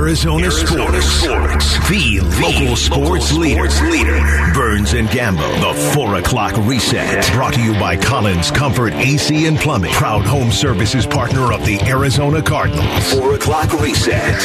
Arizona, Arizona sports. sports. The local sports leader. Burns and Gambo. The 4 o'clock reset. Brought to you by Collins Comfort AC and Plumbing. Proud home services partner of the Arizona Cardinals. 4 o'clock reset.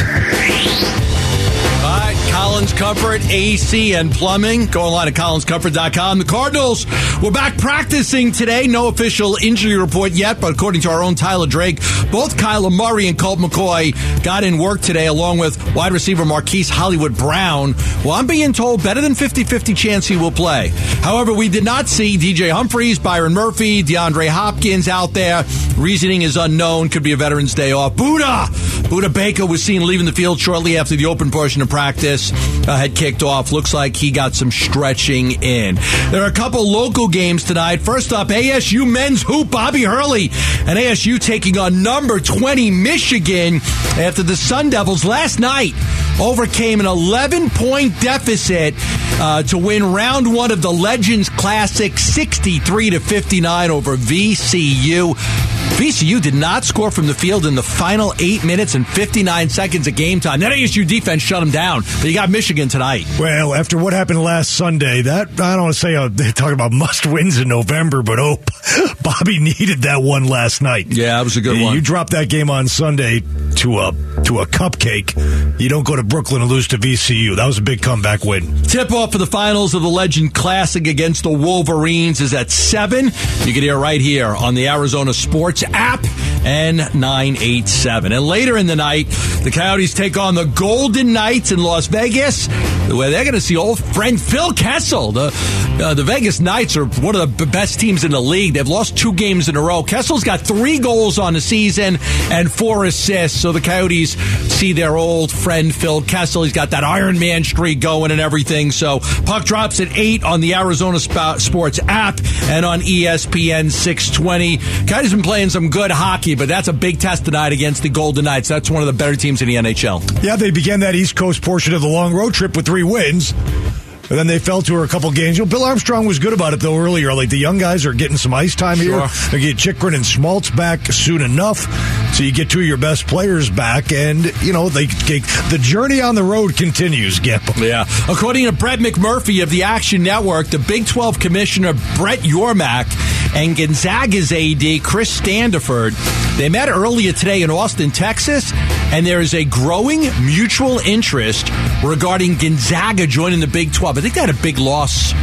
All right, Collins Comfort, AC, and Plumbing. Go online at collinscomfort.com. The Cardinals were back practicing today. No official injury report yet, but according to our own Tyler Drake, both Kyler Murray and Colt McCoy got in work today, along with wide receiver Marquise Hollywood Brown. Well, I'm being told better than 50 50 chance he will play. However, we did not see DJ Humphries, Byron Murphy, DeAndre Hopkins out there. Reasoning is unknown. Could be a Veterans Day off. Budda! Budda Baker was seen leaving the field shortly after the open portion of practice uh, had kicked off. Looks like he got some stretching in. There are a couple local games tonight. First up, ASU men's hoop. Bobby Hurley and ASU taking on number 20 Michigan after the Sun Devils last night overcame an 11 point deficit uh, to win round one of the Legends Classic 63 to 59 over VCU. VCU did not score from the field in the final eight minutes and 59 seconds of game time. That ASU defense shut them down, but you got Michigan tonight. Well, after what happened last Sunday, that I don't want to say uh, they're talking about must wins in November, but oh, Bobby needed that one last night. Yeah, that was a good you, one. You drop that game on Sunday to a to a cupcake. You don't go to Brooklyn and lose to VCU. That was a big comeback win. Tip off for the finals of the Legend Classic against the Wolverines is at 7. You can hear right here on the Arizona Sports app and 987. And later in the night, the Coyotes take on the Golden Knights in Las Vegas, where they're going to see old friend Phil Kessel. The, uh, the Vegas Knights are one of the best teams in the league. They've lost two games in a row. Kessel's got three goals on the season and four assists. So the Coyotes see their old friend Phil Kessel. He's got that Iron Man streak going and everything. So puck drops at 8 on the Arizona Sp- Sports app and on ESPN 620. Coyotes been playing some good hockey, but that's a big test tonight against the Golden Knights. That's one of the better teams in the NHL. Yeah, they began that East Coast portion of the long road trip with three wins. And then they fell to her a couple games. You know, Bill Armstrong was good about it though earlier. Like the young guys are getting some ice time here. They get Chychrun and Schmaltz back soon enough, so you get two of your best players back, and you know they, they the journey on the road continues. Gimp. Yeah. According to Brett McMurphy of the Action Network, the Big 12 Commissioner Brett Yormark and Gonzaga's AD Chris Standiford, they met earlier today in Austin, Texas, and there is a growing mutual interest regarding Gonzaga joining the Big 12. I think they had a big loss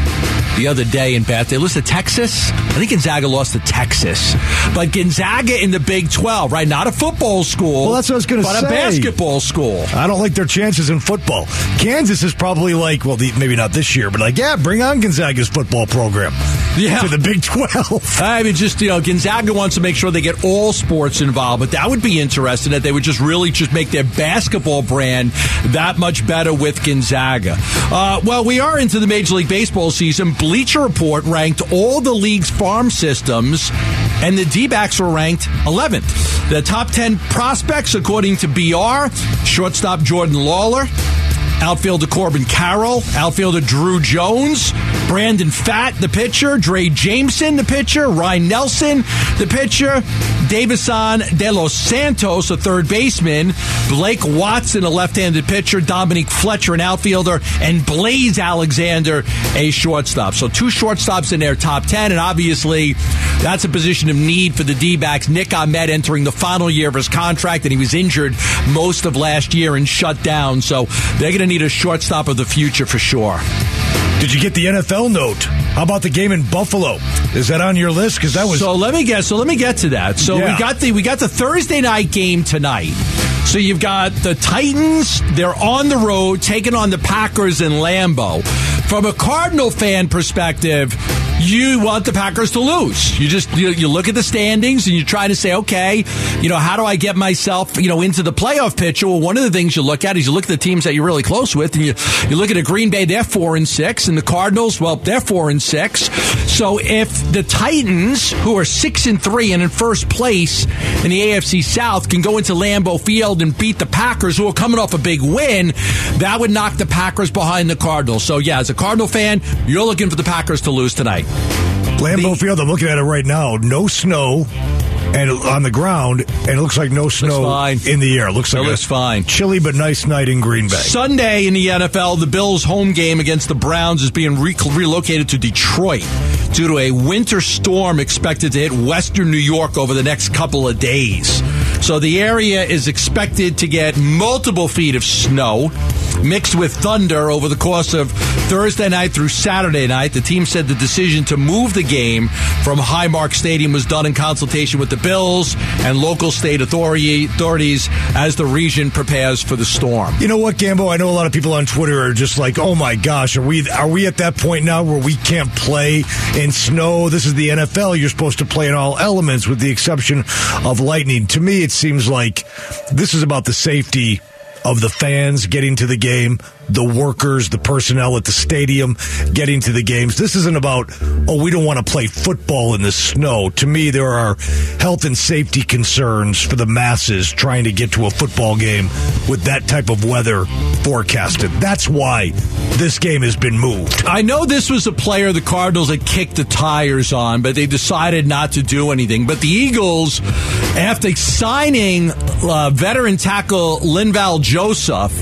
the other day in Bath. They lost to Texas. I think Gonzaga lost to Texas. But Gonzaga in the Big 12, right? Not a football school. Well, that's what I was gonna say. But a basketball school. I don't like their chances in football. Kansas is probably like, well, the, maybe not this year, but like, yeah, bring on Gonzaga's football program Yeah. to the Big 12. I mean, just you know, Gonzaga wants to make sure they get all sports involved, but that would be interesting that they would just really just make their basketball brand that much better with Gonzaga. Uh, well, we are into the Major League Baseball season. Bleacher Report ranked all the league's farm systems, and the D-backs were ranked 11th. The top 10 prospects, according to BR, shortstop Jordan Lawlar. Outfielder Corbin Carroll, outfielder Drew Jones, Brandon Pfaadt, the pitcher, Drey Jameson, the pitcher, Ryan Nelson, the pitcher, Deyvison De Los Santos, a third baseman, Blake Watson, a left-handed pitcher, Dominic Fletcher, an outfielder, and Blaze Alexander, a shortstop. So two shortstops in their top 10, and obviously that's a position of need for the D-backs. Nick Ahmed entering the final year of his contract, and he was injured most of last year and shut down. So they're going to need a shortstop of the future for sure. Did you get the NFL note? How about the game in Buffalo? Is that on your list? Because that was So let me get so let me get to that. So Yeah. we got the we got the Thursday night game tonight. So you've got the Titans, they're on the road taking on the Packers in Lambeau. From a Cardinal fan perspective, you want the Packers to lose. You just you, you look at the standings and you try to say, okay, you know, how do I get myself, you know, into the playoff picture? Well, one of the things you look at is you look at the teams that you're really close with, and you you look at a Green Bay, they're four and six, and the Cardinals, well, they're four and six. So if the Titans, who are six and three and in first place in the AFC South, can go into Lambeau Field and beat the Packers, who are coming off a big win, that would knock the Packers behind the Cardinals. So yeah, as a Cardinal fan, you're looking for the Packers to lose tonight. Lambeau Field. I'm looking at it right now. No snow. and on the ground, and it looks like no snow in the air. It looks It like looks a fine. chilly but nice night in Green Bay. Sunday in the NFL, the Bills' home game against the Browns is being re- relocated to Detroit due to a winter storm expected to hit western New York over the next couple of days. So the area is expected to get multiple feet of snow mixed with thunder over the course of Thursday night through Saturday night. The team said the decision to move the game from Highmark Stadium was done in consultation with the Bills and local state authority, authorities as the region prepares for the storm. You know what, Gambo? I know a lot of people on Twitter are just like, "Oh my gosh, are we are we at that point now where we can't play in snow? This is the NFL. You're supposed to play in all elements, with the exception of lightning." To me, it seems like this is about the safety of the fans getting to the game, the workers, the personnel at the stadium getting to the games. This isn't about, oh, we don't want to play football in the snow. To me, there are health and safety concerns for the masses trying to get to a football game with that type of weather forecasted. That's why this game has been moved. I know this was a player the Cardinals had kicked the tires on, but they decided not to do anything. But the Eagles, after signing uh, veteran tackle Linval Joseph,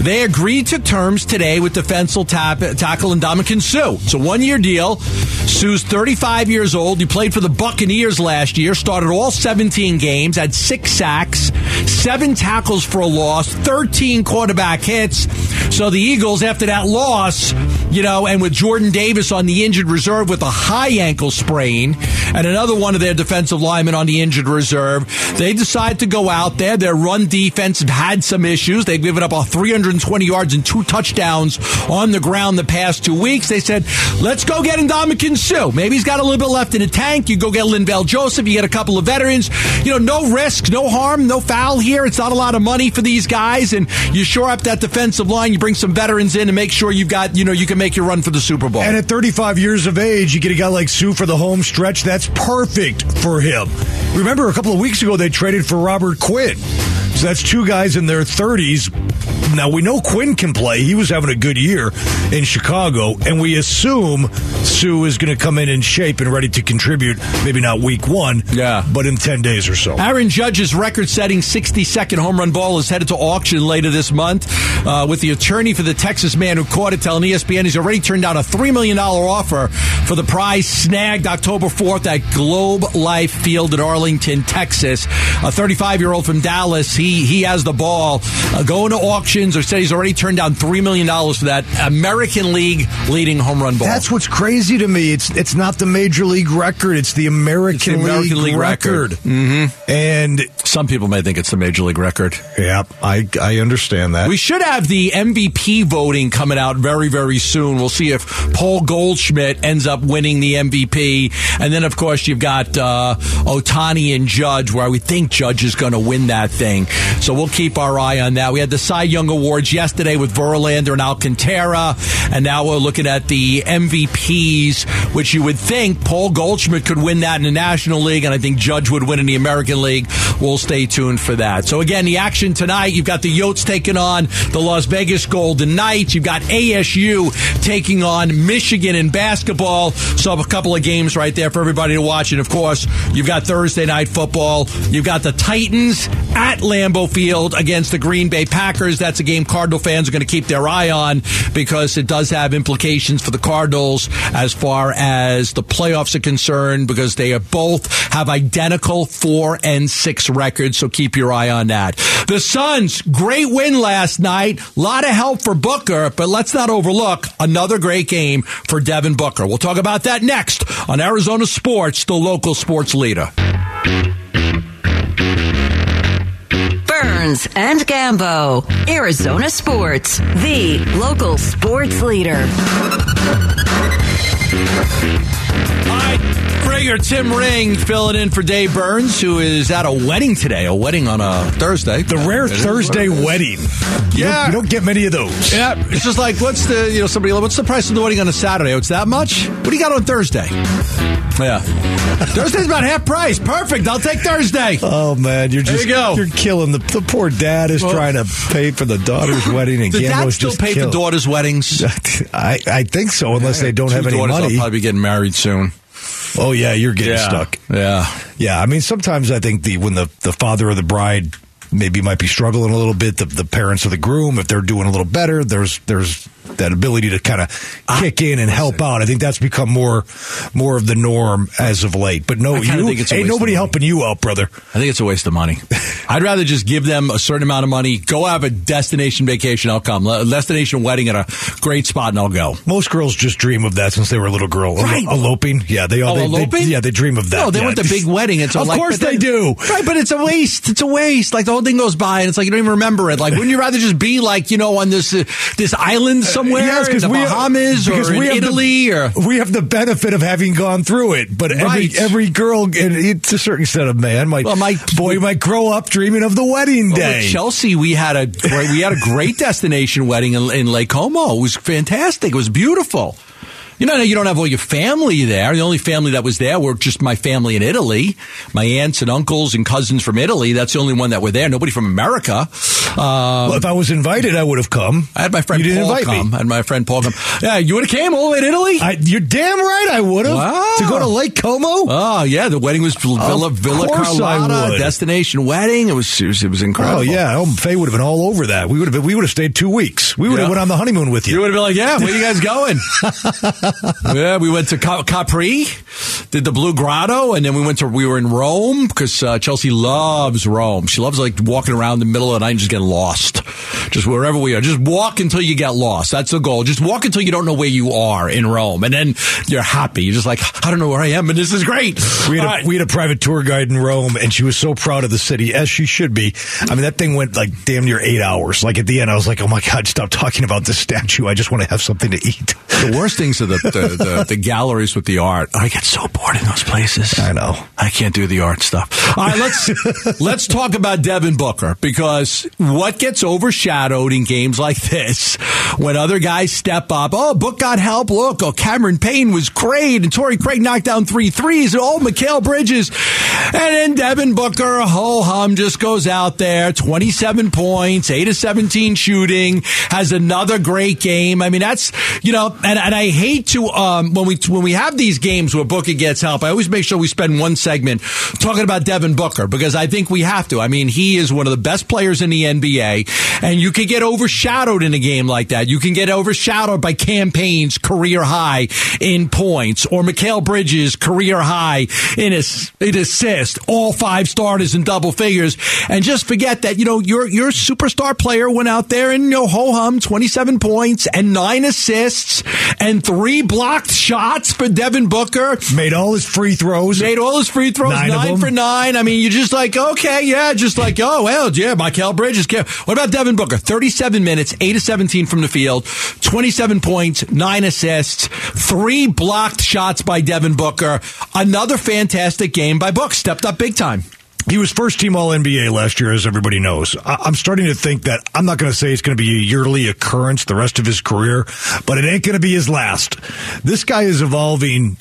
they agreed to terms today with defensive tackle Ndamukong Suh. It's a one-year deal. Suh's 35 years old. He played for the Buccaneers last year, started all 17 games, had six sacks, seven tackles for a loss, 13 quarterback hits. So the Eagles, after that loss, you know, and with Jordan Davis on the injured reserve with a high ankle sprain, and another one of their defensive linemen on the injured reserve, they decide to go out there. Their run defense had some issues. They've given up a 320 yards and two touchdowns on the ground the past two weeks. They said, let's go get Ndamukong Suh. Maybe he's got a little bit left in the tank. You go get Linval Joseph. You get a couple of veterans. You know, no risk, no harm, no foul morale here. It's not a lot of money for these guys, and you shore up that defensive line. You bring some veterans in to make sure you've got you know you can make your run for the Super Bowl. And at 35 years of age, you get a guy like Suh for the home stretch. That's perfect for him. Remember, a couple of weeks ago they traded for Robert Quinn. So that's two guys in their 30s. Now we know Quinn can play. He was having a good year in Chicago, and we assume Suh is going to come in in shape and ready to contribute. Maybe not week one, yeah, but in 10 days or so. Aaron Judge's record-setting 60 second home run ball is headed to auction later this month. Uh, with the attorney for the Texas man who caught it telling ESPN he's already turned down a $3 million offer for the prize snagged October 4th at Globe Life Field at Arlington, Texas. A 35 year old from Dallas, he, he has the ball. Uh, going to auctions or said he's already turned down $3 million for that American League leading home run ball. That's what's crazy to me. It's, it's not the Major League record, it's the American, it's the American League, League, record. record. Mm-hmm. And some people may think it's the major league record. yeah, I I understand that. We should have the MVP voting coming out very, very soon. We'll see if Paul Goldschmidt ends up winning the MVP. And then, of course, you've got uh, Ohtani and Judge, where we think Judge is going to win that thing. So we'll keep our eye on that. We had the Cy Young Awards yesterday with Verlander and Alcantara. And now we're looking at the MVPs, which you would think Paul Goldschmidt could win that in the National League. And I think Judge would win in the American League. We'll stay tuned for that. So again, the action tonight, you've got the Yotes taking on the Las Vegas Golden Knights. You've got ASU taking on Michigan in basketball. So a couple of games right there for everybody to watch. And of course, you've got Thursday night football. You've got the Titans at Lambeau Field against the Green Bay Packers. That's a game Cardinal fans are going to keep their eye on because it does have implications for the Cardinals as far as the playoffs are concerned because they both have identical four and six records. So keep your eye on that. The Suns, great win last night. A lot of help for Booker, but let's not overlook another great game for Devin Booker. We'll talk about that next on Arizona Sports, the local sports leader. Burns and Gambo, Arizona Sports, the local sports leader. All right, Tim Ring filling in for Dave Burns, who is at a wedding today. A wedding on a Thursday. the rare It Thursday what it is. wedding. You Yeah. don't, you don't get many of those. Yeah, it's just like what's the you know somebody what's the price of the wedding on a Saturday? Oh, it's that much. What do you got on Thursday? Yeah, Thursday's about half price. Perfect. I'll take Thursday. Oh man, you're just you you're killing the the poor dad is Well- trying to pay for the daughter's wedding and dad Gambo's still just pay for daughters' weddings? I I think so, unless they don't have any money. I'll probably be getting married soon. Oh yeah, you're getting Yeah. stuck. Yeah. Yeah, I mean, sometimes I think the when the the father of the bride maybe might be struggling a little bit, the the parents of the groom, if they're doing a little better, there's there's that ability to kind of kick in and help out. I think that's become more more of the norm as of late. But no, you think it's ain't nobody helping you out, brother. I think it's a waste of money. I'd rather just give them a certain amount of money, go have a destination vacation, I'll come. A destination wedding at a great spot, and I'll go. Most girls just dream of that since they were a little girl. Right. eloping, yeah, they all Oh, they, they- yeah, they dream of that. No, they yeah. want the big wedding. It's of like, course they do. Right, but it's a waste. It's a waste. Like the whole thing goes by, and it's like you don't even remember it. Like, wouldn't you rather just be like you know on this uh, this island somewhere Yes, in the we Bahamas because or in we have Italy the, or we have the benefit of having gone through it. But every Right. every girl, and it's a certain set of man, might Well, my- boy might grow up dreaming of the wedding Well, day. Chelsea, we had a great, we had a great destination wedding in, in Lake Como. It was fantastic. It was beautiful. You know, you don't have all your family there. The only family that was there were just my family in Italy, my aunts and uncles and cousins from Italy. That's the only one that were there. Nobody from America. Um, well, if I was invited, I would have come. I had my friend you didn't Paul invite come. me. I had my friend Paul come. Yeah, you would have came all the way to Italy. I, you're damn right, I would have Wow. to go to Lake Como. Oh yeah, the wedding was Villa Villa Carlotta destination wedding. It was it was, it was incredible. Oh yeah, oh, Faye would have been all over that. We would have been, we would have stayed two weeks. We would Yeah. have went on the honeymoon with you. You would have been like, yeah, where you guys going? yeah, we went to Capri, did the Blue Grotto, and then we went to, we were in Rome because uh, Chelsea loves Rome. She loves like walking around the middle of the night and just getting lost. Just wherever we are. Just walk until you get lost. That's the goal. Just walk until you don't know where you are in Rome. And then you're happy. You're just like, I don't know where I am, and this is great. We had, a, right. we had a private tour guide in Rome, and she was so proud of the city, as she should be. I mean, that thing went like damn near eight hours. Like at the end, I was like, "Oh my god, stop talking about this statue! I just want to have something to eat." the worst things are the, the, the, the galleries with the art. I get so bored in those places. I know. I can't do the art stuff. All right, let's let's talk about Devin Booker because what gets overshadowed in games like this when other guys step up. Oh, Book got help. Look, oh, Cameron Payne was great, and Torrey Craig knocked down three threes. And oh, Mikal Bridges, and then Devin Booker, ho hum, just goes out there, twenty seven points, eight of seventeen shooting, has another great game. I mean, that's you know, and, and I hate to um, when we when we have these games where Booker gets help. I always make sure we spend one segment talking about Devin Booker because I think we have to. I mean, he is one of the best players in the NBA, and you can get overshadowed in a game like that. You can get overshadowed by Cam Payne's career high in points or Mikal Bridges career high in ass- in assist, all five starters in double figures, and just forget that you know your your superstar player went out there and you know ho hum twenty seven points and nine assists and three blocked shots for Devin Booker. Made all his free throws. Made all his free throws, Nine nine, for nine. I mean, you're just like, okay, yeah, just like, oh, well, yeah, Mikal Bridges. What about Devin Booker? 37 minutes, 8 of 17 from the field, 27 points, 9 assists, 3 blocked shots by Devin Booker. Another fantastic game by Book. Stepped up big time. He was first team All NBA last year, as everybody knows. I- I'm starting to think that I'm not going to say it's going to be a yearly occurrence the rest of his career, but it ain't going to be his last. This guy is evolving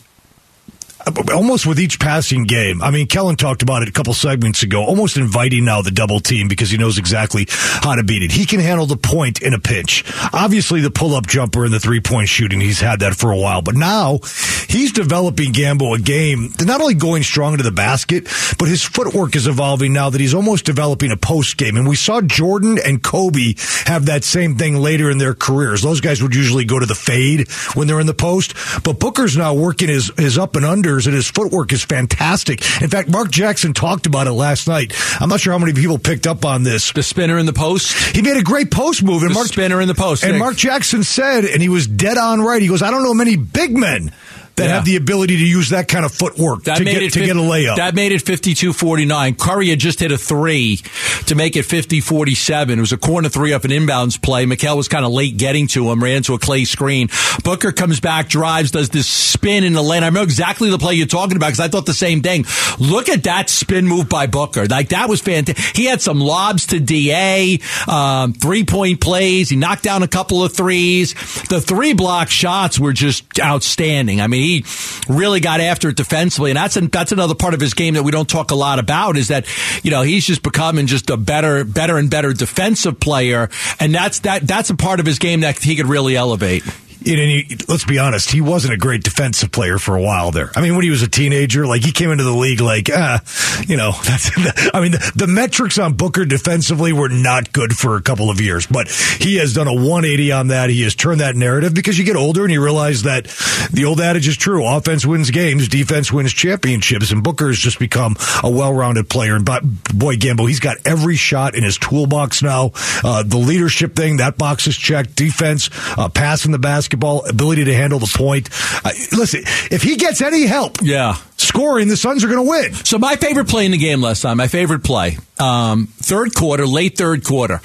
almost with each passing game. I mean, Kellen talked about it a couple segments ago, almost inviting now the double team because he knows exactly how to beat it. He can handle the point in a pinch. Obviously, the pull up jumper and the three point shooting, he's had that for a while, but now he's developing Gambo a game, that not only going strong to the basket, but his footwork is evolving now that he's almost developing a post game. And we saw Jordan and Kobe have that same thing later in their careers. Those guys would usually go to the fade when they're in the post, but Booker's now working his, his up and and his footwork is fantastic. In fact, Mark Jackson talked about it last night. I'm not sure how many people picked up on this. The spinner in the post. He made a great post move, and The Mark spinner in the post. And Nick. Mark Jackson said, and he was dead on right. He goes, "I don't know many big men that Yeah. have the ability to use that kind of footwork That to get it to get a layup." That made it 52-49. Curry had just hit a three to make it 50-47. It was a corner three up an inbounds play. Mikal was kind of late getting to him, ran into a Klay screen. Booker comes back, drives, does this spin in the lane. I remember exactly the play you're talking about because I thought the same thing. Look at that spin move by Booker. Like that was fantastic. He had some lobs to DA, um, three point plays. He knocked down a couple of threes. The three block shots were just outstanding. I mean, he really got after it defensively, and that's that's another part of his game that we don't talk a lot about. Is that you know he's just becoming just a better, better and better defensive player, and that's that that's a part of his game that he could really elevate. He, let's be honest, he wasn't a great defensive player for a while there. I mean, when he was a teenager, like he came into the league like, ah, you know, that's. I mean, the, the metrics on Booker defensively were not good for a couple of years, but he has done a 180 on that. He has turned that narrative because you get older and you realize that the old adage is true: offense wins games, defense wins championships, and Booker has just become a well-rounded player. And boy, Gambo, he's got every shot in his toolbox now. Uh, the leadership thing, that box is checked. Defense, uh, passing the basketball, ability to handle the point. Uh, listen, if he gets any help, yeah, scoring, the Suns are going to win. So my favorite play in the game last time, my favorite play, um, third quarter, late third quarter.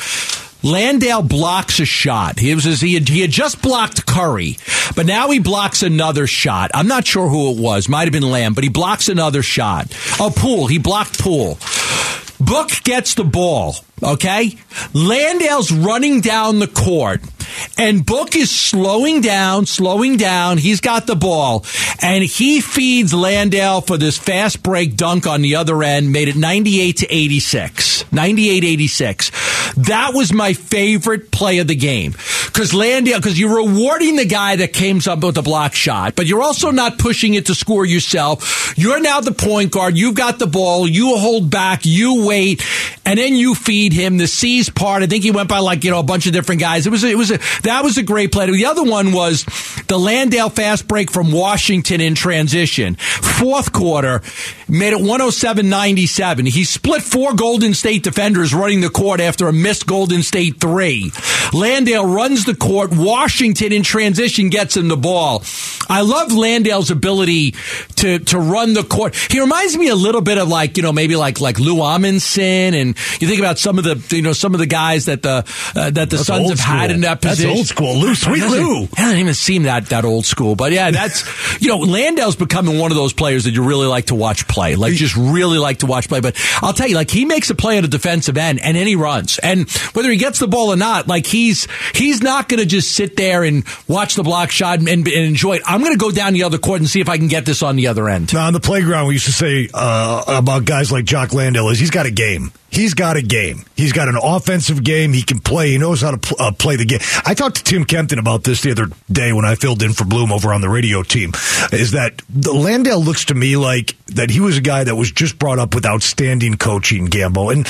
Landale blocks a shot. He was he had, he had just blocked Curry, but now he blocks another shot. I'm not sure who it was. Might have been Lamb, but he blocks another shot. Oh, Poole. He blocked Poole. Book gets the ball. Okay, Landale's running down the court. And Book is slowing down, slowing down. He's got the ball. And he feeds Landale for this fast break dunk on the other end, made it 98 to 86. 98 86. That was my favorite play of the game. Because Landale, because you're rewarding the guy that came up with a block shot, but you're also not pushing it to score yourself. You're now the point guard. You've got the ball. You hold back. You wait. And then you feed him the C's part. I think he went by like, you know, a bunch of different guys. It was, it was, a, that was a great play. The other one was the Landale fast break from Washington in transition. Fourth quarter, made it 107-97. He split four Golden State defenders running the court after a missed Golden State three. Landale runs the court. Washington in transition gets him the ball. I love Landale's ability to, to run the court. He reminds me a little bit of like, you know, maybe like, like Lou Amundson. And you think about some of the, you know, some of the guys that the, uh, that the That's Suns have school. had in that position. That's old school. Lou, sweet Lou. It doesn't even seem that, that old school. But yeah, that's, you know, Landale's becoming one of those players that you really like to watch play. Like, just really like to watch play. But I'll tell you, like, he makes a play at a defensive end and then he runs. And whether he gets the ball or not, like, he's, he's not going to just sit there and watch the block shot and, and, enjoy it. I'm going to go down the other court and see if I can get this on the other end. Now, on the playground, we used to say uh, about guys like Jock Landale is he's got a game. He's got a game. He's got an offensive game. He can play. He knows how to pl- uh, play the game. I talked to Tim Kempton about this the other day when I filled in for Bloom over on the radio team. Is that Landale looks to me like that he was a guy that was just brought up with outstanding coaching, Gambo. And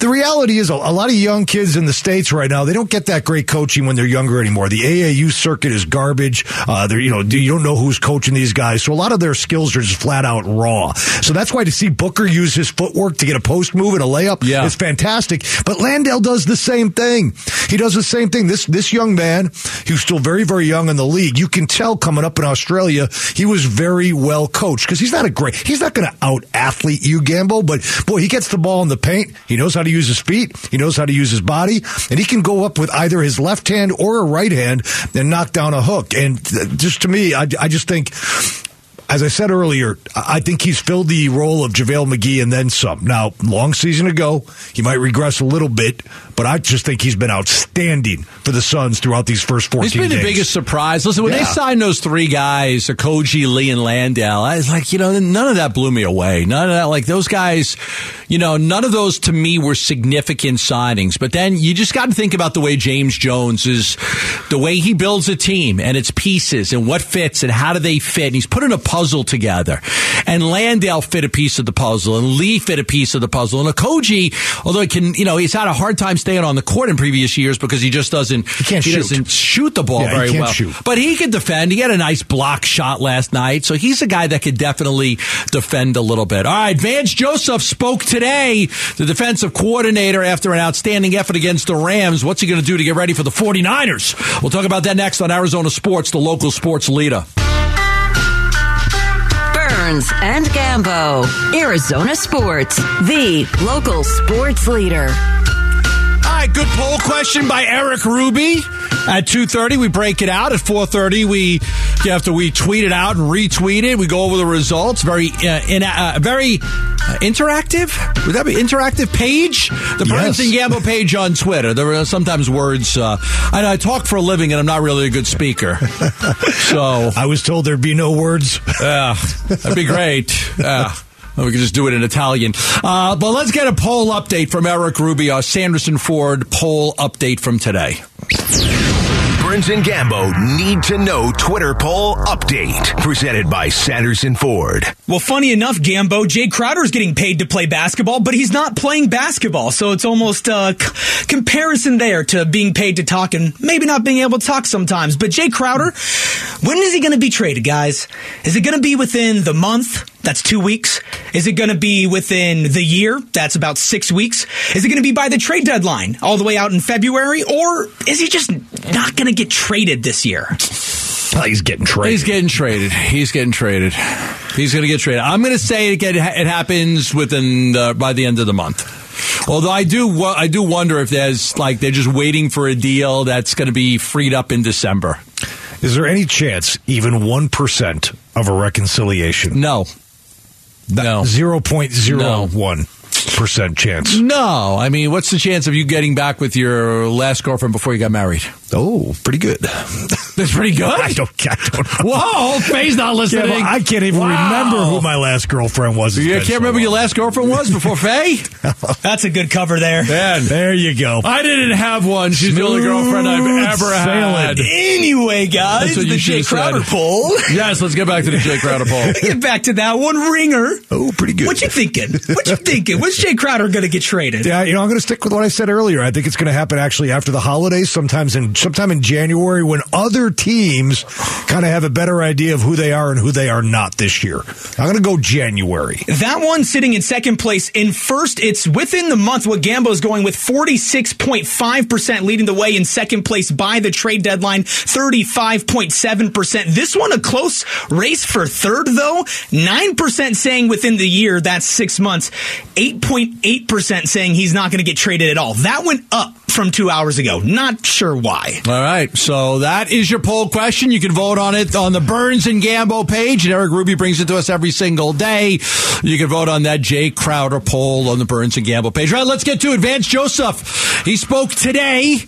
the reality is, a, a lot of young kids in the states right now they don't get that great coaching when they're younger anymore. The AAU circuit is garbage. Uh, you know you don't know who's coaching these guys, so a lot of their skills are just flat out raw. So that's why to see Booker use his footwork to get a post move and a layup Yeah. is fantastic. But Landale does the same thing. He does the same thing. This this young man, who's still very very young in the league, you can tell coming up in Australia, he was very well coached because he's not a great. He's not going to out athlete you, Gambo, but boy, he gets the ball in the paint. He knows how to use his feet. He knows how to use his body, and he can go up with either his left hand or a right hand and knock down a hook. And just to me, I, I just think as I said earlier, I think he's filled the role of JaVale McGee and then some. Now, long season ago, he might regress a little bit, but I just think he's been outstanding for the Suns throughout these first 14 He's been games. the biggest surprise. Listen, when they signed those three guys, Okogie, Lee, and Landale, I was like, you know, none of that blew me away. None of that, like those guys, you know, none of those to me were significant signings. But then you just got to think about the way James Jones is, the way he builds a team and its pieces and what fits and how do they fit. And he's putting a puzzle together. And Landale fit a piece of the puzzle and Lee fit a piece of the puzzle. And Okogie, although he can, you know, he's had a hard time staying on the court in previous years because he just doesn't, He can't shoot. doesn't shoot the ball Yeah, he very can't well. shoot. But he can defend. He had a nice block shot last night. So he's a guy that could definitely defend a little bit. All right. Vance Joseph spoke today, the defensive coordinator, after an outstanding effort against the Rams. What's he going to do to get ready for the 49ers? We'll talk about that next on Arizona Sports, the local sports leader. Burns and Gambo. Arizona Sports, the local sports leader. Right, good poll question by Eric Ruby. At 2.30, we break it out. At 4.30, we after we tweet it out and retweet it, we go over the results. Very, uh, in, uh, very uh, interactive. Would that be interactive page? The Burns Yes. and Gambo page on Twitter. There are sometimes words. Uh, I I talk for a living, and I'm not really a good speaker. so I was told there'd be no words. yeah, that'd be great. Yeah. Well, we could just do it in Italian. Uh, but let's get a poll update from Eric Rubio, our Sanderson Ford poll update from today. Burns and Gambo need to know Twitter poll update. Presented by Sanderson Ford. Well, funny enough, Gambo, Jae Crowder is getting paid to play basketball, but he's not playing basketball. So it's almost a c- comparison there to being paid to talk and maybe not being able to talk sometimes. But Jae Crowder, when is he going to be traded, guys? Is it going to be within the month? That's two weeks. Is it going to be within the year? That's about six weeks. Is it going to be by the trade deadline, all the way out in February? Or is he just not going to get traded this year? Well, he's getting traded. He's getting traded. He's getting traded. He's going to get traded. I'm going to say it, get, it happens within the, by the end of the month. Although I do, I do wonder if there's like they're just waiting for a deal that's going to be freed up in December. Is there any chance, even one percent, of a reconciliation? No, no, zero point zero one percent chance. No, I mean, what's the chance of you getting back with your last girlfriend before you got married? Oh, pretty good. That's pretty good. I don't, I don't know. Whoa, Faye's not listening. Yeah, I can't even Wow. remember who my last girlfriend was. You can't so remember long. your last girlfriend was before Faye? That's a good cover there. Man, There you go. I didn't have one. She's the only girlfriend I've ever sailing. had. Anyway, guys, the you Jae Crowder said. poll. Yes, let's get back to the Jae Crowder poll. Get back to that one ringer. Oh, pretty good. What you thinking? What you thinking? When's Jae Crowder going to get traded? Yeah, you know, I'm going to stick with what I said earlier. I think it's going to happen actually after the holidays, sometimes in sometime in January, when other teams kind of have a better idea of who they are and who they are not this year. I'm going to go January. That one sitting in second place. In first, it's within the month what Gambo's going with 46.5% leading the way in second place by the trade deadline, 35.7%. This one a close race for third though. 9% saying within the year, that's six months. 8.8% saying he's not going to get traded at all. That went up from two hours ago. Not sure why. All right, so that is your poll question. You can vote on it on the Burns and Gambo page, and Eric Ruby brings it to us every single day. You can vote on that Jae Crowder poll on the Burns and Gambo page. All right, let's get to it. Vance Joseph. He spoke today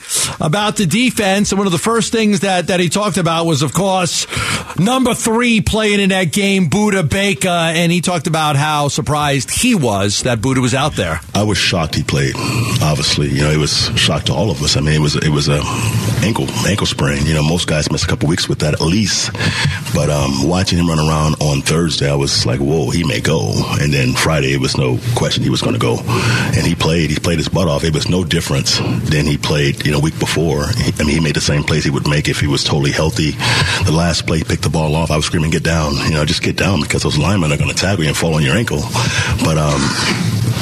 about the defense, and one of the first things that, that he talked about was, of course, number three playing in that game, Budda Baker, and he talked about how surprised he was that Budda was out there. I was shocked he played. Obviously, you know, it was shock to all of us. I mean, it was it was a ankle ankle sprain. You know, most guys miss a couple weeks with that at least. But um, watching him run around on Thursday, I was like, whoa, he may go. And then Friday, it was no question he was going to go. And he played. He played his butt off. It was no difference than he played, you know, week before. I mean, he made the same plays he would make if he was totally healthy. The last play, picked the ball off. I was screaming, get down. You know, just get down because those linemen are going to tackle you and fall on your ankle. But um,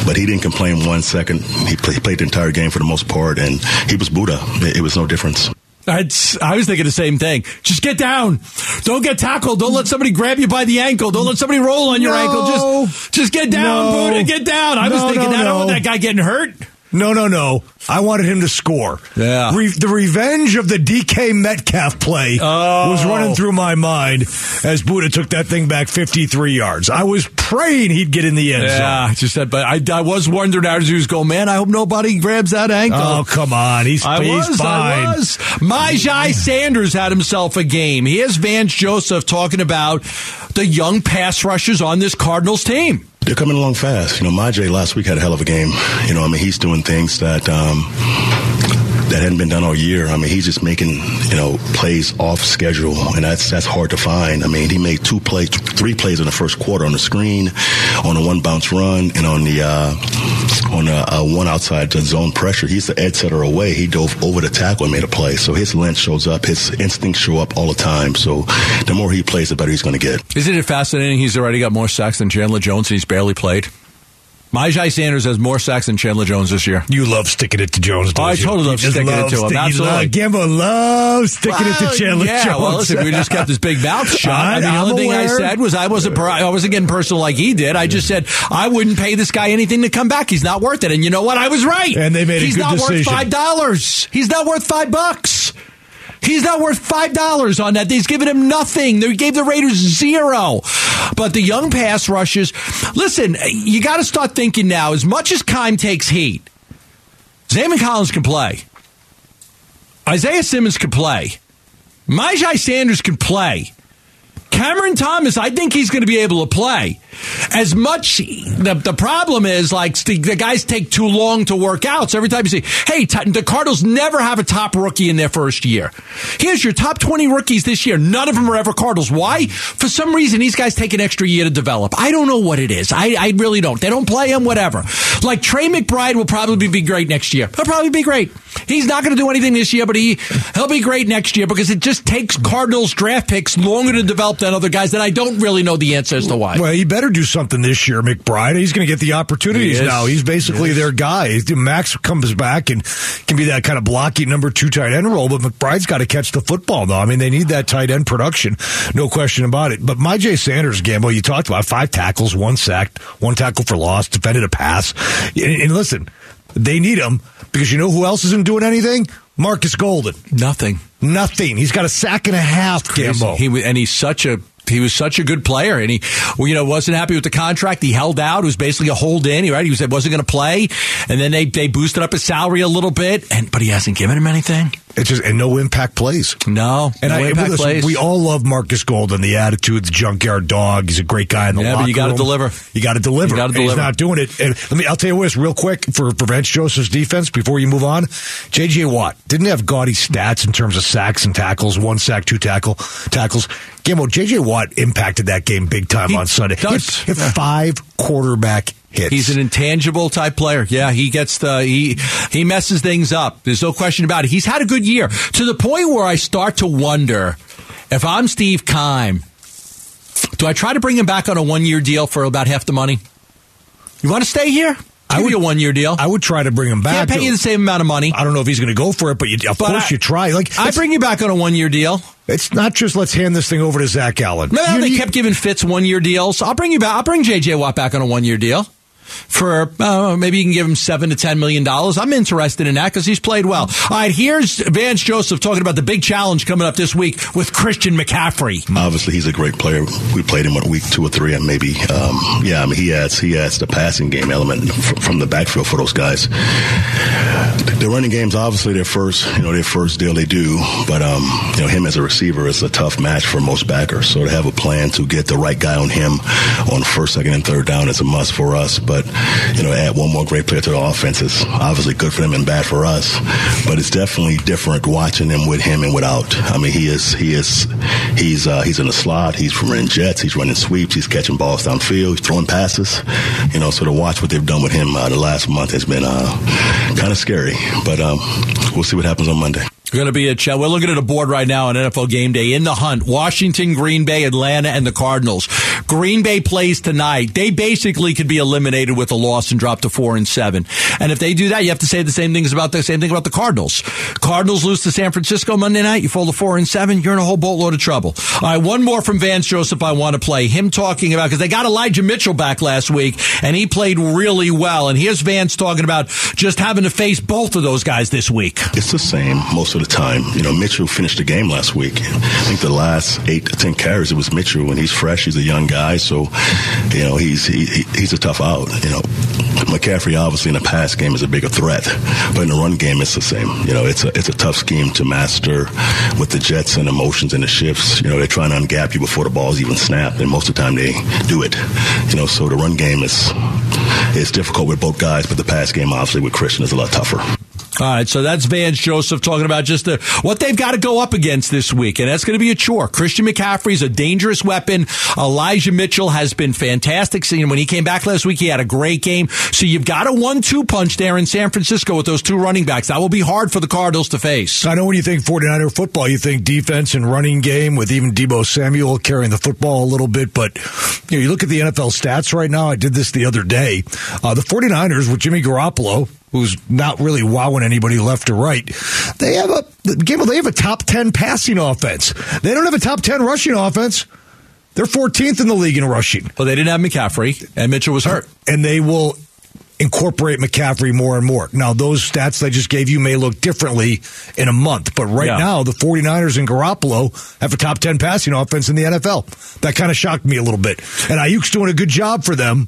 but he didn't complain one second. He, play, he played the entire game for the most part, and he was Budda. It, it was no difference. I'd, I was thinking the same thing. Just get down. Don't get tackled. Don't let somebody grab you by the ankle. Don't let somebody roll on your No. ankle. Just, just get down, No. Budda. Get down. I was thinking no, that. I don't want that guy getting hurt. No, no, no. I wanted him to score. Yeah. Re- the revenge of the DK Metcalf play Oh. was running through my mind as Budda took that thing back 53 yards. I was praying he'd get in the end zone. Yeah, just that. But I, I was wondering as he was going, man. I hope nobody grabs that ankle. Oh, come on. He's, I he's was, fine. I was. Myjai Sanders had himself a game. Here's Vance Joseph talking about the young pass rushers on this Cardinals team. They're coming along fast. You know, Myjai last week had a hell of a game. You know, I mean, he's doing things that um, that hadn't been done all year. I mean, he's just making you know plays off schedule, and that's that's hard to find. I mean, he made two plays, three plays in the first quarter on the screen, on a one bounce run, and on the uh, on a, a one outside zone pressure. He's the edge setter away. He dove over the tackle and made a play. So his length shows up, his instincts show up all the time. So the more he plays, the better he's going to get. Isn't it fascinating? He's already got more sacks than Chandler Jones, and he's barely played. Myjai Sanders has more sacks than Chandler Jones this year. You love sticking it to Jones. Oh, I totally You love sticking it to him. Absolutely. love- loves sticking it to Chandler yeah, Jones. well, listen, we just kept his big mouth shut. I- I mean, the I'm only thing I said was I wasn't I wasn't getting personal like he did. I just said I wouldn't pay this guy anything to come back. He's not worth it. And you know what? I was right. And they made a good decision. He's not worth five dollars. He's not worth five bucks. He's not worth five dollars on that. They've given him nothing. They gave the Raiders zero. But the young pass rushes, listen, you got to start thinking now. As much as Keim takes heat, Zaven Collins can play. Isaiah Simmons can play. Myjai Sanders can play. Cameron Thomas, I think he's going to be able to play. As much the, the problem is like the, the guys take too long to work out. So every time you say, "Hey, the Cardinals never have a top rookie in their first year," here's your top twenty rookies this year. None of them are ever Cardinals. Why? For some reason, these guys take an extra year to develop. I don't know what it is. I, I really don't. They don't play him. Whatever. Like Trey McBride will probably be great next year. He'll probably be great. He's not going to do anything this year, but he he'll be great next year because it just takes Cardinals draft picks longer to develop than other guys that I don't really know the answer as to why. Well, he better do something this year, McBride. He's going to get the opportunities He now. He's basically He their guy. Max comes back and can be that kind of blocky number two tight end role, but McBride's got to catch the football, though. I mean, they need that tight end production, no question about it. But Myjai Sanders Gambo, you talked about five tackles, one sack, one tackle for loss, defended a pass. And, and listen, they need him because you know who else isn't doing anything? Marcus Golden. Nothing. Nothing. He's got a sack and a half, Gambo. He and he's such a he was such a good player, and he, you know, wasn't happy with the contract. He held out. It was basically a hold in. Right? He was wasn't going to play, and then they they boosted up his salary a little bit, and but he hasn't given him anything. It's just and no impact plays. No, And no I, impact listen, plays. we all love Marcus Golden, the attitude, the junkyard dog. He's a great guy in the Yeah, but you gotta room. deliver. You got to deliver. And He's deliver. not doing it. And let me. I'll tell you this real quick for for Vance Joseph's defense before you move on. J.J. Watt didn't have gaudy stats in terms of sacks and tackles. One sack, two tackle tackles. Gambo J.J. Watt impacted that game big time He on Sunday. He had- he had Yeah. five quarterback hits. He's an intangible type player. Yeah, he gets the he he messes things up. There's no question about it. He's had a good year to the point where I start to wonder if I'm Steve Keim, do I try to bring him back on a one year deal for about half the money? You want to stay here? I would- you a one year deal. I would try to bring him back. Can't pay you the same amount of money. I don't know if he's going to go for it, but you, of But course I- you try. Like I bring you back on a one year deal. It's not just let's hand this thing over to Zach Allen. You they kept giving Fitz one year deals? I'll bring you back. I'll bring JJ Watt back on a one year deal. For uh, maybe you can give him seven to ten million dollars. I'm interested in that because he's played well. All right, here's Vance Joseph talking about the big challenge coming up this week with Christian McCaffrey. Obviously, he's a great player. We played him on week two or three, and maybe, um, yeah, I mean, he adds he adds the passing game element f- from the backfield for those guys. The running game's obviously their first, you know, their first deal they do, but um, you know, him as a receiver is a tough match for most backers. So to have a plan to get the right guy on him on first, second, and third down is a must for us. But you know, add one more great player to the offense is obviously good for them and bad for us. But it's definitely different watching them with him and without. I mean, he is he is he's uh, he's in the slot. He's running jets. He's running sweeps. He's catching balls downfield. He's throwing passes. You know, so to watch what they've done with him uh, the last month has been uh, kind of scary. But um, we'll see what happens on Monday. We're going to be a ch- we're looking at a board right now on NFL Game Day in the hunt. Washington, Green Bay, Atlanta, and the Cardinals. Green Bay plays tonight. They basically could be eliminated with a loss and drop to four and seven. And if they do that, you have to say the same things about the same thing about the Cardinals. Cardinals lose to San Francisco Monday night. You fall to four and seven. You're in a whole boatload of trouble. All right, one more from Vance Joseph. I want to play him talking about because they got Elijah Mitchell back last week and he played really well. And here's Vance talking about just having to face both of those guys this week. It's the same most of the time. You know, Mitchell finished the game last week. I think the last eight to ten carries it was Mitchell, and he's fresh. He's a young guy, so you know he's he, he- he's a tough out. You know, McCaffrey obviously in the pass game is a bigger threat, but in the run game it's the same. You know, it's a it's a tough scheme to master with the jets and the motions and the shifts. You know, they're trying to ungap you before the ball's even snapped, and most of the time they do it. You know, so the run game is is difficult with both guys, but the pass game obviously with Christian is a lot tougher. All right, so that's Vance Joseph talking about just the, what they've got to go up against this week, and that's going to be a chore. Christian McCaffrey's a dangerous weapon. Elijah Mitchell has been fantastic. Seeing when he came back last week, he had a great game. So you've got a one-two punch there in San Francisco with those two running backs. That will be hard for the Cardinals to face. I know when you think 49er football, you think defense and running game with even Deebo Samuel carrying the football a little bit. But you, know, you look at the NFL stats right now. I did this the other day. Uh, the 49ers with Jimmy Garoppolo, who's not really wowing anybody left or right, they have a Gambo, they have a top 10 passing offense. They don't have a top 10 rushing offense. They're 14th in the league in rushing. Well, they didn't have McCaffrey, and Mitchell was hurt. And they will incorporate McCaffrey more and more. Now, those stats I just gave you may look differently in a month, but right Yeah. now, the 49ers and Garoppolo have a top 10 passing offense in the NFL. That kind of shocked me a little bit. And Aiyuk's doing a good job for them.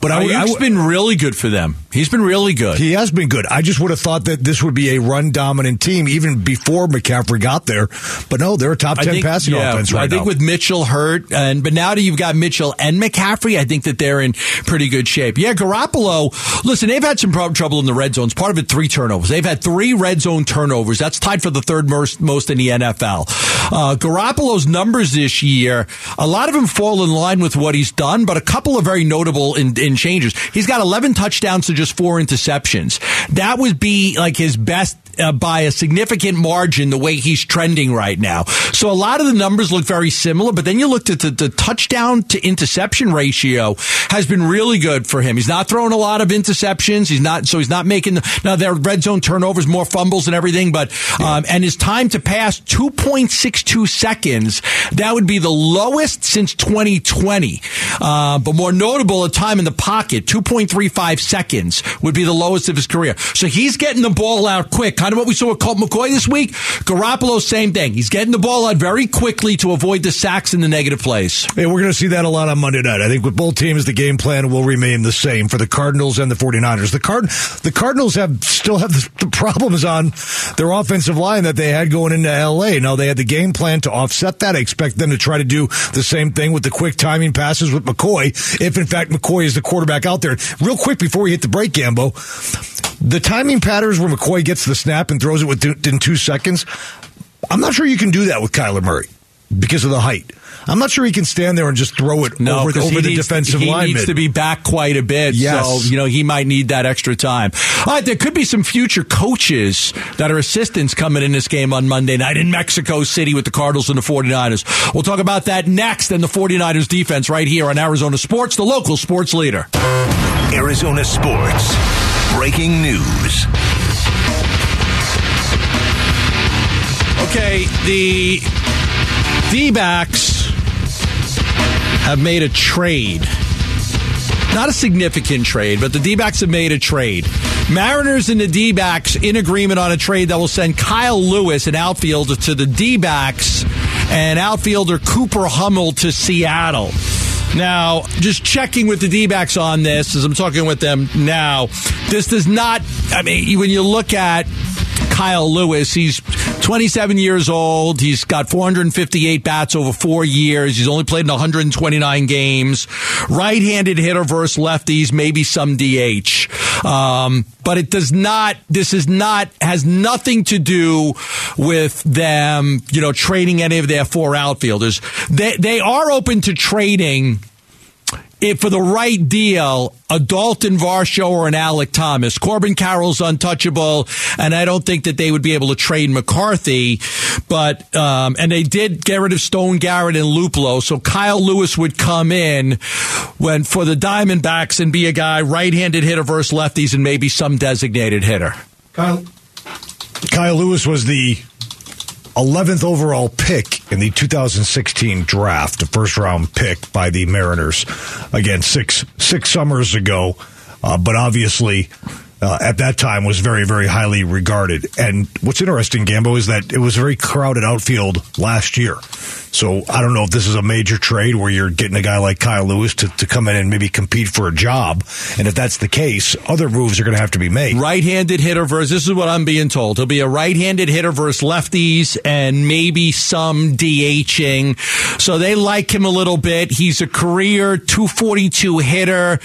But I, Aiyuk's I, been really good for them. He's been really good. He has been good. I just would have thought that this would be a run dominant team even before McCaffrey got there. But no, they're a top ten passing yeah, offense right I think now. with Mitchell hurt, and but now that you've got Mitchell and McCaffrey, I think that they're in pretty good shape. Yeah, Garoppolo. Listen, they've had some trouble in the red zones. Part of it, three turnovers. They've had three red zone turnovers. That's tied for the third most, most in the NFL. Uh, Garoppolo's numbers this year, a lot of them fall in line with what he's done, but a couple of very notable in, in changes. He's got 11 touchdowns to just four interceptions. That would be like his best uh, by a significant margin the way he's trending right now. So a lot of the numbers look very similar, but then you looked at the, the touchdown to interception ratio has been really good for him. He's not throwing a lot of interceptions. He's not, so he's not making the, now their red zone turnovers, more fumbles and everything, but, um, and his time to pass 2.62 seconds. That would be the lowest since 2020. Uh, but more notable, a time in the pocket, 2.35 seconds would be the lowest of his career. So he's getting the ball out quick. Kind of what we saw with Colt McCoy this week. Garoppolo, same thing. He's getting the ball out very quickly to avoid the sacks and the negative plays. Hey, we're going to see that a lot on Monday night. I think with both teams, the game plan will remain the same for the Cardinals and the 49ers. The Card the Cardinals have still have the problems on their offensive line that they had going into LA. Now they had the game plan to offset that. I expect them to try to do the same thing with the quick timing passes with McCoy. If in fact McCoy is the quarterback out there. Real quick before we hit the break, Gambo, the timing patterns where McCoy gets the snap and throws it within two seconds. I'm not sure you can do that with Kyler Murray because of the height. I'm not sure he can stand there and just throw it No, over, 'cause over the needs, defensive line. he lineman. needs to be back quite a bit. Yes. So, you know, he might need that extra time. All right, there could be some future coaches that are assistants coming in this game on Monday night in Mexico City with the Cardinals and the 49ers. We'll talk about that next and the 49ers defense right here on Arizona Sports, the local sports leader. Arizona Sports. Breaking news. Okay, the D backs have made a trade. Not a significant trade, but the D backs have made a trade. Mariners and the D backs in agreement on a trade that will send Kyle Lewis, an outfielder, to the D backs and outfielder Cooper Hummel to Seattle. Now, just checking with the D backs on this as I'm talking with them now, this does not, I mean, when you look at Kyle Lewis. He's 27 years old. He's got 458 bats over four years. He's only played in 129 games. Right-handed hitter versus lefties, maybe some DH. Um, but it does not, this is not, has nothing to do with them, you know, trading any of their four outfielders. They, they are open to trading if for the right deal, a Dalton Varsho or an Alek Thomas. Corbin Carroll's untouchable, and I don't think that they would be able to trade McCarthy. But um, and they did get rid of Stone Garrett and Luplow, so Kyle Lewis would come in when for the Diamondbacks and be a guy right-handed hitter versus lefties and maybe some designated hitter. Kyle, Kyle Lewis was the 11th overall pick in the 2016 draft, a first round pick by the Mariners. Again, six six summers ago, uh, but obviously. Uh, at that time was very very highly regarded and what's interesting gambo is that it was a very crowded outfield last year so i don't know if this is a major trade where you're getting a guy like kyle lewis to, to come in and maybe compete for a job and if that's the case other moves are going to have to be made Right-handed hitter versus this is what I'm being told. He'll be a right-handed hitter versus lefties and maybe some DHing. So they like him a little bit. He's a career 242 hitter.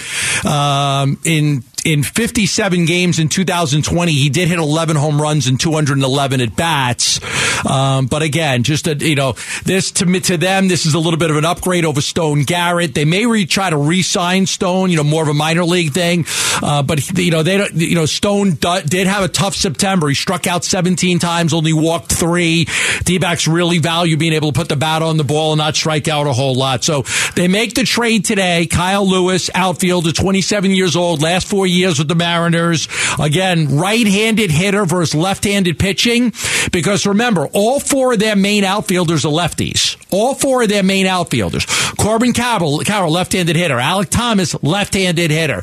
Um, in in 57 games in 2020, he did hit 11 home runs and 211 at bats. Um, but again, just a, you know, this to to them, this is a little bit of an upgrade over Stone Garrett. They may re- try to re-sign Stone, you know, more of a minor league thing. Uh, but you know, they don't, you know, Stone d- did have a tough September. He struck out 17 times, only walked three. D-backs really value being able to put the bat on the ball and not strike out a whole lot. So they make the trade today. Kyle Lewis, outfielder, 27 years old, last four years with the Mariners. Again, right-handed hitter versus left-handed pitching. Because remember, all four of their main outfielders are lefties. All four of their main outfielders. Corbin Carroll, Carroll left-handed hitter. Alek Thomas, left-handed hitter.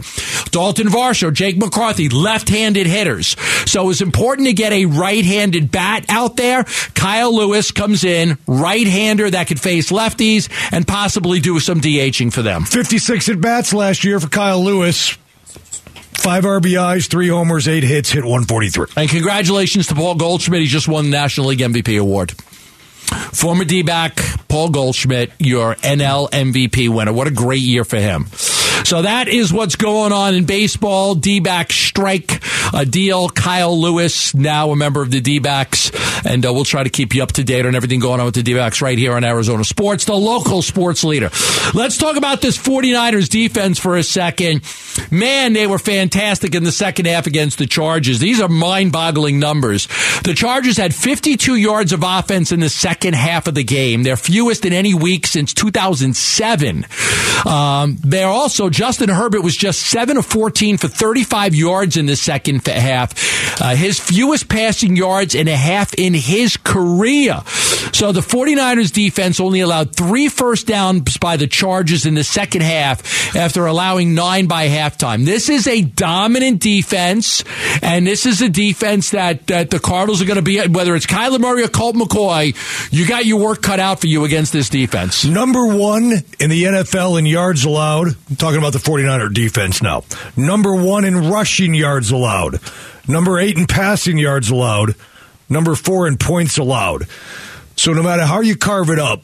Dalton Varsho, Jake McCarthy, left-handed hitters. So it's important to get a right-handed bat out there. Kyle Lewis comes in, right-hander that could face lefties and possibly do some DHing for them. 56 at bats last year for Kyle Lewis. Five RBIs, three homers, eight hits, hit 143. And congratulations to Paul Goldschmidt. He just won the National League MVP award. Former D back Paul Goldschmidt, your NL MVP winner. What a great year for him. So that is what's going on in baseball. D back strike a deal. Kyle Lewis, now a member of the D backs. And uh, we'll try to keep you up to date on everything going on with the D backs right here on Arizona Sports, the local sports leader. Let's talk about this 49ers defense for a second. Man, they were fantastic in the second half against the Chargers. These are mind boggling numbers. The Chargers had 52 yards of offense in the second half of the game, their fewest in any week since 2007. Um, they're also, Justin Herbert was just 7 of 14 for 35 yards in the second half. Uh, his fewest passing yards in a half in his career. So the 49ers defense only allowed three first downs by the Chargers in the second half after allowing nine by halftime. This is a dominant defense, and this is a defense that, that the Cardinals are going to be, whether it's Kyler Murray or Colt McCoy, you got your work cut out for you against this defense. Number one in the NFL in yards allowed. I'm talking about the 49er defense now. Number one in rushing yards allowed. Number eight in passing yards allowed. Number four in points allowed. So no matter how you carve it up,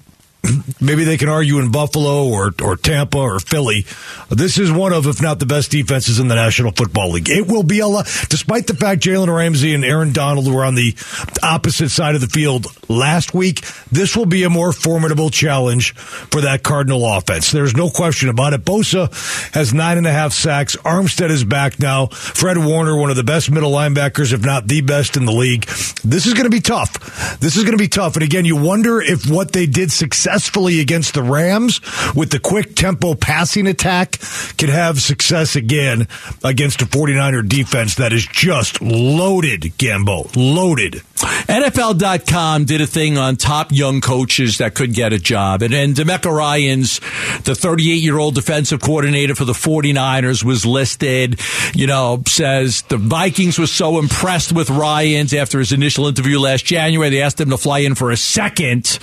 maybe they can argue in Buffalo or, or Tampa or Philly. This is one of, if not the best defenses in the National Football League. It will be a lot, despite the fact Jalen Ramsey and Aaron Donald were on the opposite side of the field last week. This will be a more formidable challenge for that Cardinal offense. There's no question about it. Bosa has nine and a half sacks. Armstead is back now. Fred Warner, one of the best middle linebackers, if not the best in the league. This is going to be tough. This is going to be tough. And again, you wonder if what they did successfully against the Rams with the quick tempo passing attack can have success again against a 49er defense that is just loaded, Gambo. Loaded. NFL.com did a thing on top young coaches that could get a job. And, and DeMeco Ryans, the 38 year old defensive coordinator for the 49ers, was listed. You know, says the Vikings were so impressed with Ryans after his initial interview last January. They asked him to fly in for a second.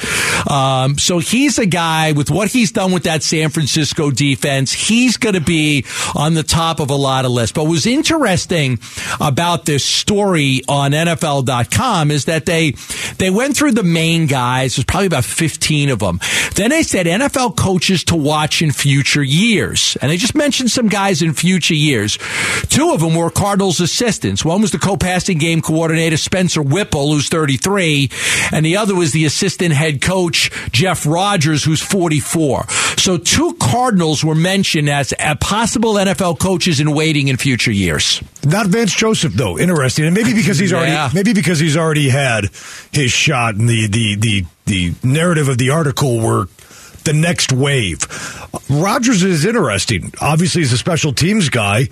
Um, so he's a guy with what he's done with that San Francisco defense. He's going to be on the top of a lot of lists. But was interesting about this story on NFL.com is that they they went through the main guys. There's probably about 15 of them. Then they said NFL coaches to watch in future years, and they just mentioned some guys in future years. Two of them were Cardinals assistants. One was the co-passing game coordinator Spencer Whipple, who's 33, and the other was the assistant head coach Jeff Rogers, who's 44. So two Cardinals were mentioned as possible NFL coaches in waiting in future years. Not Vance Joseph though. Interesting, and maybe because he's already Yeah. maybe because he's already had his shot, and the the the the narrative of the article were the next wave. Rogers is interesting. Obviously, he's a special teams guy.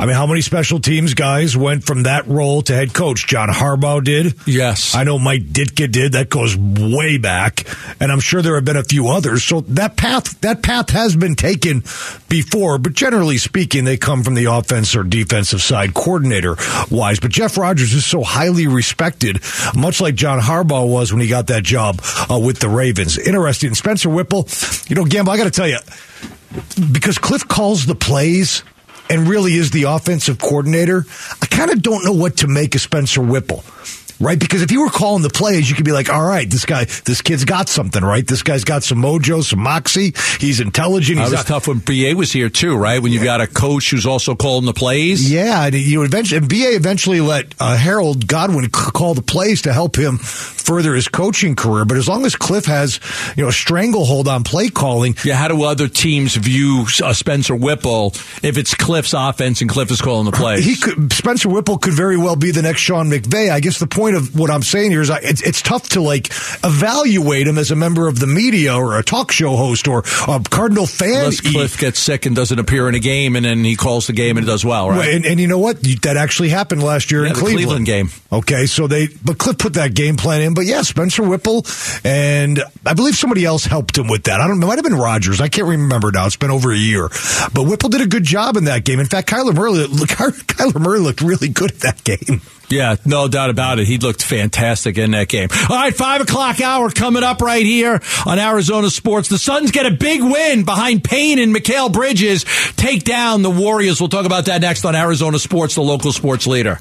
I mean, how many special teams guys went from that role to head coach? John Harbaugh did. Yes. I know Mike Ditka did. That goes way back, and I'm sure there have been a few others. So that path, that path has been taken before, but generally speaking, they come from the offense or defensive side coordinator wise. But Jeff Rogers is so highly respected, much like John Harbaugh was when he got that job uh, with the Ravens. Interesting. Spencer Whipple, you know, Gambo, I got to tell you, because Kliff calls the plays and really is the offensive coordinator, I kind of don't know what to make of Spencer Whipple. Right, because if you were calling the plays, you could be like, "All right, this guy, this kid's got something, right? This guy's got some mojo, some moxie. He's intelligent. That was not- tough when BA was here too, right? When you've got a coach who's also calling the plays. Yeah, and you eventually, and BA eventually let uh, Harold Goodwin c- call the plays to help him further his coaching career. But as long as Kliff has, you know, a stranglehold on play calling, Yeah, how do other teams view uh, Spencer Whipple if it's Kliff's offense and Kliff is calling the plays? he could Spencer Whipple could very well be the next Sean McVay. I guess the point of what I'm saying here is I, it's, it's tough to like evaluate him as a member of the media or a talk show host or a Cardinal fan. Unless Kliff gets sick and doesn't appear in a game, and then he calls the game and it does well, right? And, and you know what? That actually happened last year Yeah, in Cleveland. Cleveland game. Okay, so they, but Kliff put that game plan in, but yeah, Spencer Whipple and I believe somebody else helped him with that. I don't know. It might have been Rogers. I can't remember now. It's been over a year. But Whipple did a good job in that game. In fact, Kyler Murray, Kyler Murray looked really good at that game. Yeah, no doubt about it. He looked fantastic in that game. All right, five o'clock hour coming up right here on Arizona Sports. The Suns get a big win behind Payne and Mikal Bridges. Take down the Warriors. We'll talk about that next on Arizona Sports, the local sports leader.